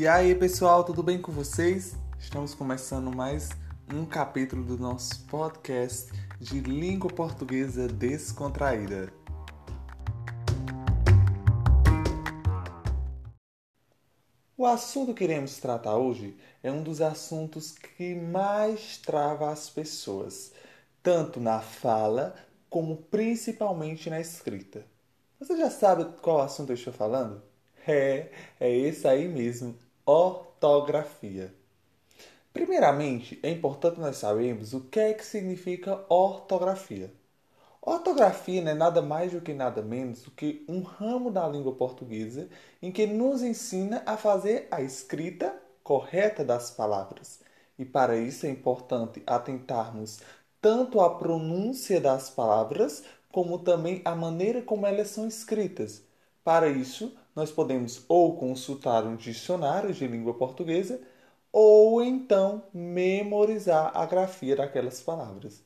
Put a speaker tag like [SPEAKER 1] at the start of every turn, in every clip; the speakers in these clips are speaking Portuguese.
[SPEAKER 1] E aí, pessoal, tudo bem com vocês? Estamos começando mais um capítulo do nosso podcast de língua portuguesa descontraída. O assunto que iremos tratar hoje é um dos assuntos que mais trava as pessoas, tanto na fala como principalmente na escrita. Você já sabe qual assunto eu estou falando? É, é esse aí mesmo, ortografia. Primeiramente, é importante nós sabermos o que é que significa ortografia. Ortografia não é nada mais do que nada menos do que um ramo da língua portuguesa em que nos ensina a fazer a escrita correta das palavras. E para isso é importante atentarmos tanto à pronúncia das palavras como também à maneira como elas são escritas. Para isso, nós podemos ou consultar um dicionário de língua portuguesa ou então memorizar a grafia daquelas palavras.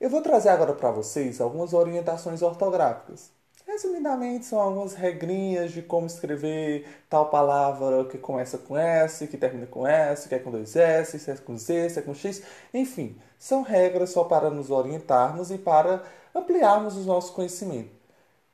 [SPEAKER 1] Eu vou trazer agora para vocês algumas orientações ortográficas. Resumidamente, são algumas regrinhas de como escrever tal palavra que começa com S, que termina com S, que é com dois S, se é com Z, se é com X. Enfim, são regras só para nos orientarmos e para ampliarmos o nosso conhecimento.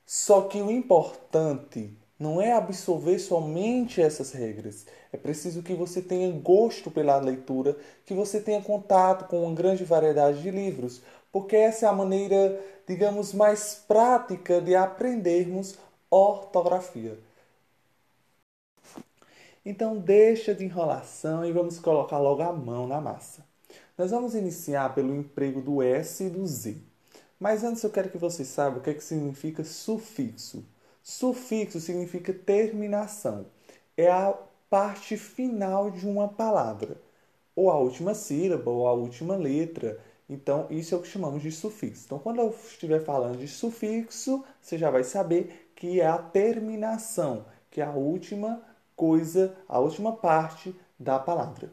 [SPEAKER 1] Só que o importante não é absorver somente essas regras. É preciso que você tenha gosto pela leitura, que você tenha contato com uma grande variedade de livros, porque essa é a maneira, digamos, mais prática de aprendermos ortografia. Então, deixa de enrolação e vamos colocar logo a mão na massa. Nós vamos iniciar pelo emprego do S e do Z. Mas antes eu quero que você saiba o que, é que significa sufixo. Sufixo significa terminação. É a parte final de uma palavra, ou a última sílaba, ou a última letra. Então, isso é o que chamamos de sufixo. Então, quando eu estiver falando de sufixo, você já vai saber que é a terminação, que é a última coisa, a última parte da palavra.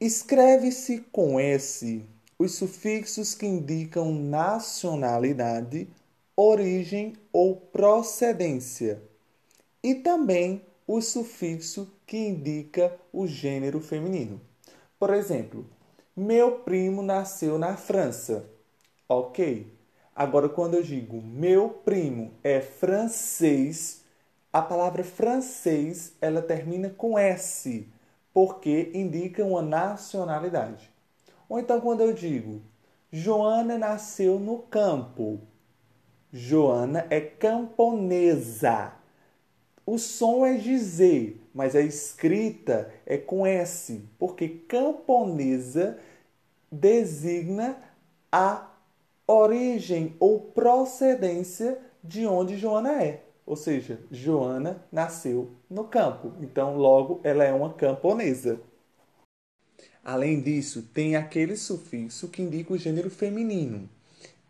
[SPEAKER 1] Escreve-se com S os sufixos que indicam nacionalidade, origem ou procedência, e também o sufixo que indica o gênero feminino. Por exemplo, meu primo nasceu na França. Ok. Agora, quando eu digo meu primo é francês, a palavra francês ela termina com S, porque indica uma nacionalidade. Ou então, quando eu digo Joana nasceu no campo, Joana é camponesa. O som é Z, mas a escrita é com S, porque camponesa designa a origem ou procedência de onde Joana é. Ou seja, Joana nasceu no campo, então logo ela é uma camponesa. Além disso, tem aquele sufixo que indica o gênero feminino,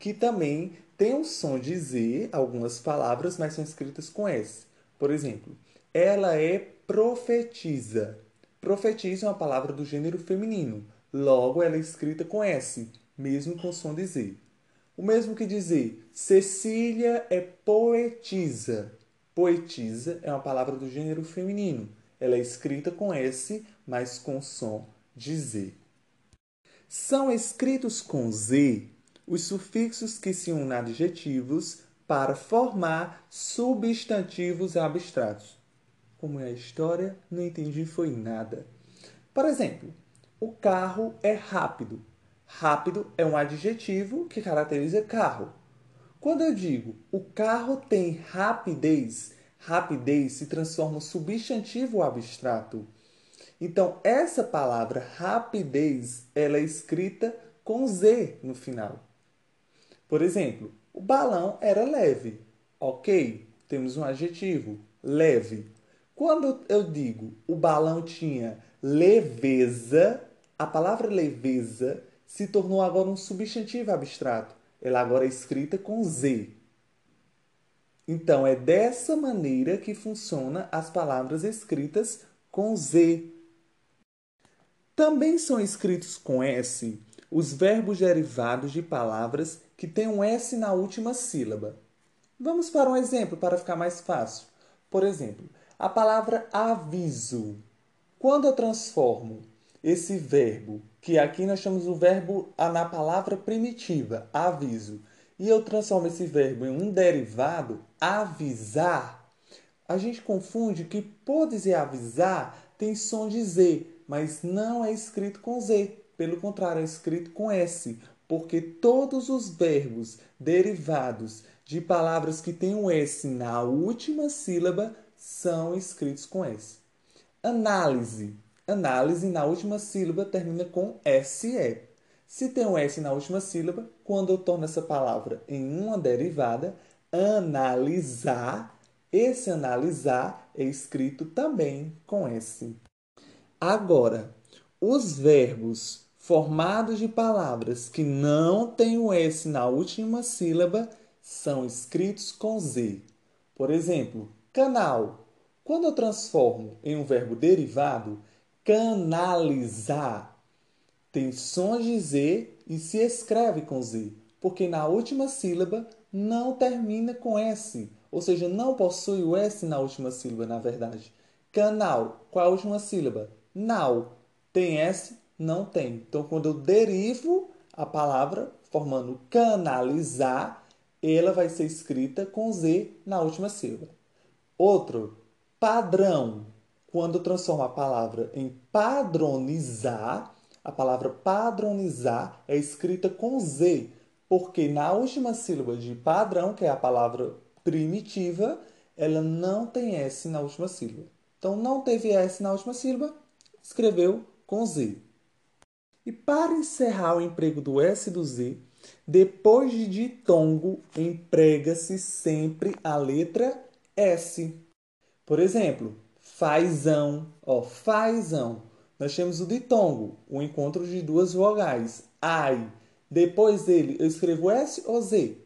[SPEAKER 1] que também tem um som de Z, algumas palavras, mas são escritas com S. Por exemplo, ela é profetiza. Profetiza é uma palavra do gênero feminino. Logo, ela é escrita com S, mesmo com som de Z. O mesmo que dizer Cecília é poetisa. Poetisa é uma palavra do gênero feminino. Ela é escrita com S, mas com som Z. São escritos com Z os sufixos que se unem a adjetivos para formar substantivos abstratos. Como é a história, não entendi foi nada. Por exemplo, o carro é rápido. Rápido é um adjetivo que caracteriza carro. Quando eu digo o carro tem rapidez, rapidez se transforma em substantivo abstrato. Então, essa palavra rapidez, ela é escrita com Z no final. Por exemplo, o balão era leve. Ok, temos um adjetivo, leve. Quando eu digo o balão tinha leveza, a palavra leveza se tornou agora um substantivo abstrato. Ela agora é escrita com Z. Então, é dessa maneira que funciona as palavras escritas com Z. Também são escritos com S os verbos derivados de palavras que têm um S na última sílaba. Vamos para um exemplo para ficar mais fácil. Por exemplo, a palavra aviso. Quando eu transformo esse verbo, que aqui nós chamamos o verbo na palavra primitiva, aviso, e eu transformo esse verbo em um derivado, avisar, a gente confunde que por dizer avisar tem som de Z, mas não é escrito com Z. Pelo contrário, é escrito com S, porque todos os verbos derivados de palavras que têm um S na última sílaba são escritos com S. Análise. Análise na última sílaba termina com SE. Se tem um S na última sílaba, quando eu torno essa palavra em uma derivada, analisar, esse analisar é escrito também com S. Agora, os verbos formados de palavras que não têm o S na última sílaba são escritos com Z. Por exemplo, canal. Quando eu transformo em um verbo derivado, canalizar tem som de Z e se escreve com Z, porque na última sílaba não termina com S, ou seja, não possui o S na última sílaba, na verdade. Canal, qual a última sílaba? Nau. Tem S? Não tem. Então, quando eu derivo a palavra, formando canalizar, ela vai ser escrita com Z na última sílaba. Outro, padrão. Quando transforma a palavra em padronizar, a palavra padronizar é escrita com Z, porque na última sílaba de padrão, que é a palavra primitiva, ela não tem S na última sílaba. Então, não teve S na última sílaba, escreveu com Z. E para encerrar o emprego do S e do Z, depois de ditongo, emprega-se sempre a letra S. Por exemplo, fazão, ó, fazão. Nós temos o ditongo, o encontro de duas vogais. Ai. Depois dele, eu escrevo S ou Z?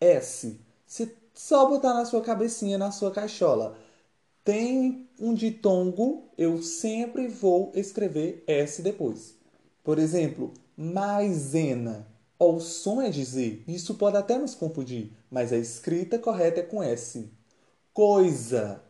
[SPEAKER 1] S. Se só botar na sua cabecinha, na sua caixola, tem um ditongo, eu sempre vou escrever S depois. Por exemplo, maisena. O som é dizer, isso pode até nos confundir, mas a escrita correta é com S. Coisa.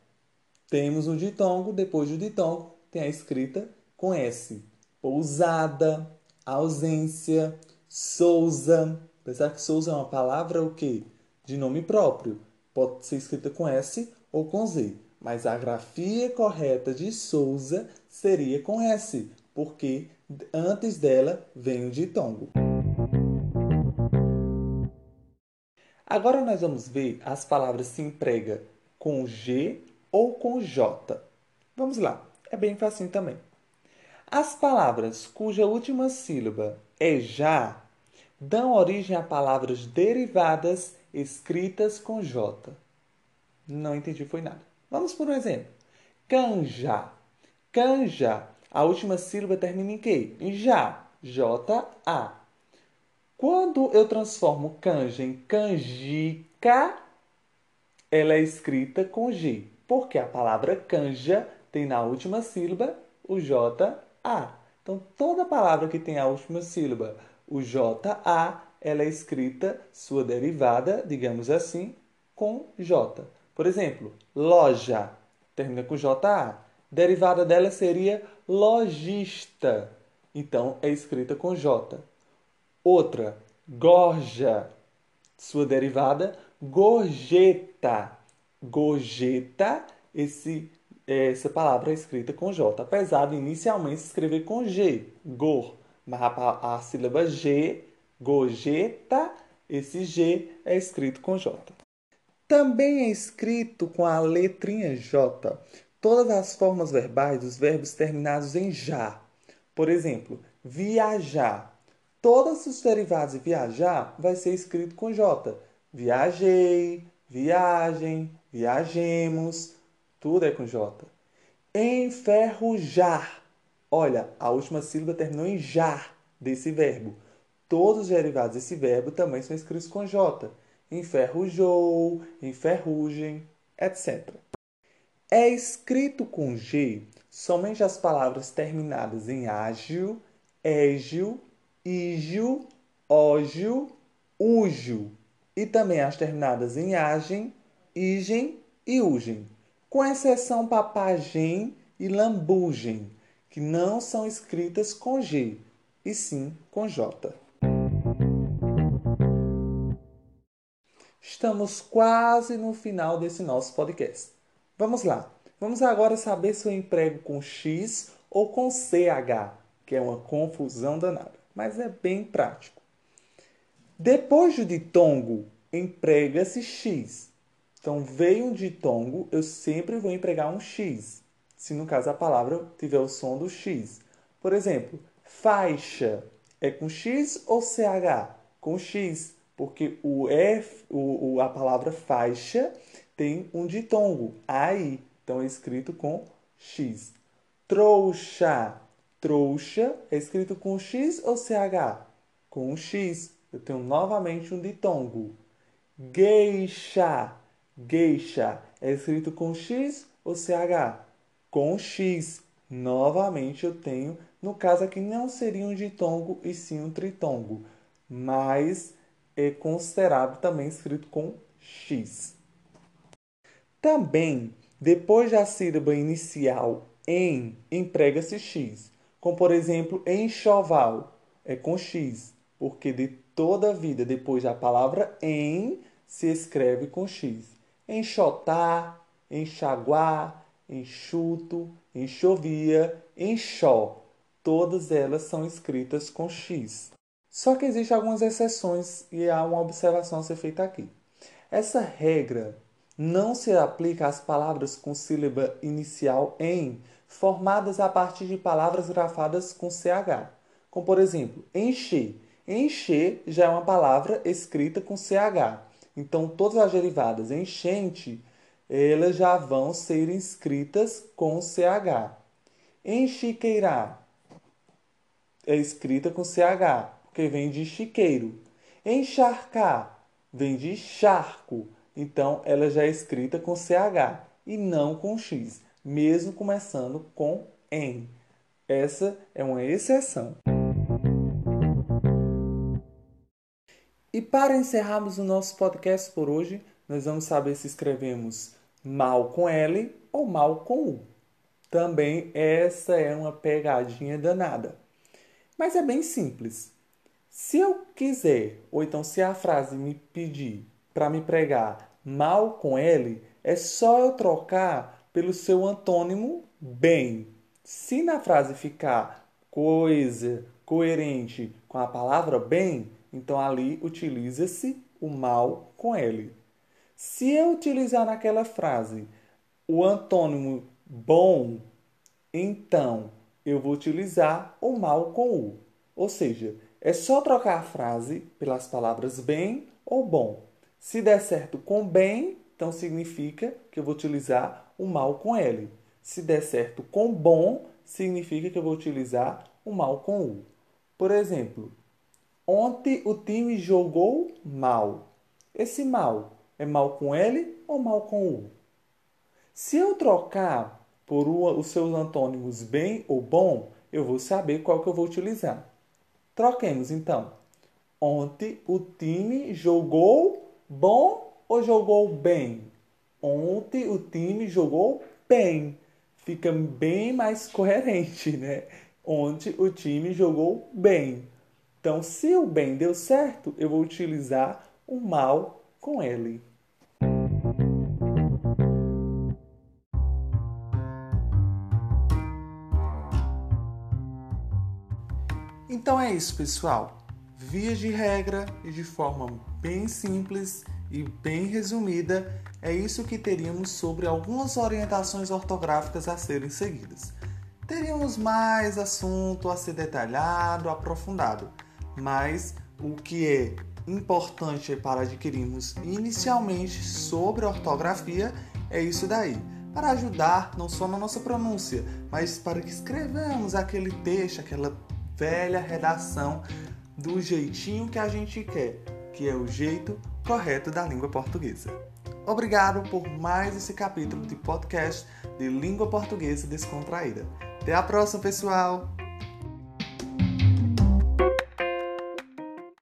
[SPEAKER 1] Temos um ditongo, depois do ditongo tem a escrita com S. Pousada, ausência, Souza. Apesar que Souza é uma palavra o quê? De nome próprio. Pode ser escrita com S ou com Z. Mas a grafia correta de Souza seria com S, porque antes dela vem o ditongo. Agora nós vamos ver as palavras se emprega com G ou com J. Vamos lá, é bem facinho também. As palavras cuja última sílaba é já dão origem a palavras derivadas escritas com J. Não entendi, foi nada. Vamos por um exemplo. Canja. Canja. A última sílaba termina em quê? Em já. J-A. Quando eu transformo canja em canjica, ela é escrita com G, porque a palavra canja tem na última sílaba o J-A. Então, toda palavra que tem a última sílaba o J-A, ela é escrita, sua derivada, digamos assim, com J. Por exemplo, loja, termina com J-A. Derivada dela seria lojista. Então, é escrita com J. Outra, gorja. Sua derivada, gorjeta. Gorjeta, esse, essa palavra é escrita com J. Apesar de inicialmente se escrever com G, gor. Mas a, a sílaba G, gorjeta, esse G é escrito com J. Também é escrito com a letrinha J todas as formas verbais dos verbos terminados em já. Por exemplo, viajar todos os derivados de viajar vai ser escrito com J. Viajei, viagem, viajemos, tudo é com J. Enferrujar. Olha, a última sílaba terminou em jar desse verbo. Todos os derivados desse verbo também são escritos com J. Enferrujou, enferrugem, etc. É escrito com G somente as palavras terminadas em ágil, égil, ígio, ógio, úgio. e também as terminadas em agem, igem e ugem, com exceção papagem e lambugem, que não são escritas com G, e sim com J. Estamos quase no final desse nosso podcast. Vamos lá. Vamos agora saber se eu emprego com X ou com CH, que é uma confusão danada, mas é bem prático. Depois do ditongo, emprega-se X. Então, veio um ditongo, eu sempre vou empregar um X, se no caso a palavra tiver o som do X. Por exemplo, faixa é com X ou CH? Com X, porque o F, o, a palavra faixa tem um ditongo, aí. Então é escrito com X. Trouxa. Trouxa é escrito com X ou CH? Com X. Eu tenho novamente um ditongo. Geisha. Geisha é escrito com X ou CH? Com X. Novamente eu tenho, no caso aqui não seria um ditongo e sim um tritongo, mas é considerado também escrito com X. Também depois da sílaba inicial em, emprega-se X. Como, por exemplo, enxoval é com X, porque de toda a vida, depois da palavra em, se escreve com X. Enxotar, enxaguar, enxuto, enxovia, enxó. Todas elas são escritas com X. Só que existem algumas exceções e há uma observação a ser feita aqui. Essa regra não se aplica às palavras com sílaba inicial em, formadas a partir de palavras grafadas com CH. Como, por exemplo, encher. Encher já é uma palavra escrita com CH. Então, todas as derivadas enchente, elas já vão ser escritas com CH. Enchiqueirar é escrita com CH, porque vem de chiqueiro. Encharcar vem de charco então ela já é escrita com CH e não com X, mesmo começando com N. Essa é uma exceção. E para encerrarmos o nosso podcast por hoje, nós vamos saber se escrevemos mal com L ou mal com U. Também essa é uma pegadinha danada. Mas é bem simples. Se eu quiser, ou então se a frase me pedir para me pregar mal com L, é só eu trocar pelo seu antônimo bem. Se na frase ficar coisa coerente com a palavra bem, então ali utiliza-se o mal com L. Se eu utilizar naquela frase o antônimo bom, então eu vou utilizar o mal com U. Ou seja, é só trocar a frase pelas palavras bem ou bom. Se der certo com bem, então significa que eu vou utilizar o mal com L. Se der certo com bom, significa que eu vou utilizar o mal com U. Por exemplo, ontem o time jogou mal. Esse mal é mal com L ou mal com U? Se eu trocar por os seus antônimos bem ou bom, eu vou saber qual que eu vou utilizar. Troquemos então. Ontem o time jogou bom ou jogou bem? Ontem o time jogou bem. Fica bem mais coerente, né? Ontem o time jogou bem. Então, se o bem deu certo, eu vou utilizar o mal com ele. Então é isso, pessoal. Via de regra e de forma bem simples e bem resumida, é isso que teríamos sobre algumas orientações ortográficas a serem seguidas. Teríamos mais assunto a ser detalhado, aprofundado, mas o que é importante para adquirirmos inicialmente sobre ortografia é isso daí, para ajudar não só na nossa pronúncia, mas para que escrevamos aquele texto, aquela velha redação do jeitinho que a gente quer, que é o jeito correto da língua portuguesa. Obrigado por mais esse capítulo de podcast de língua portuguesa descontraída. Até a próxima, pessoal!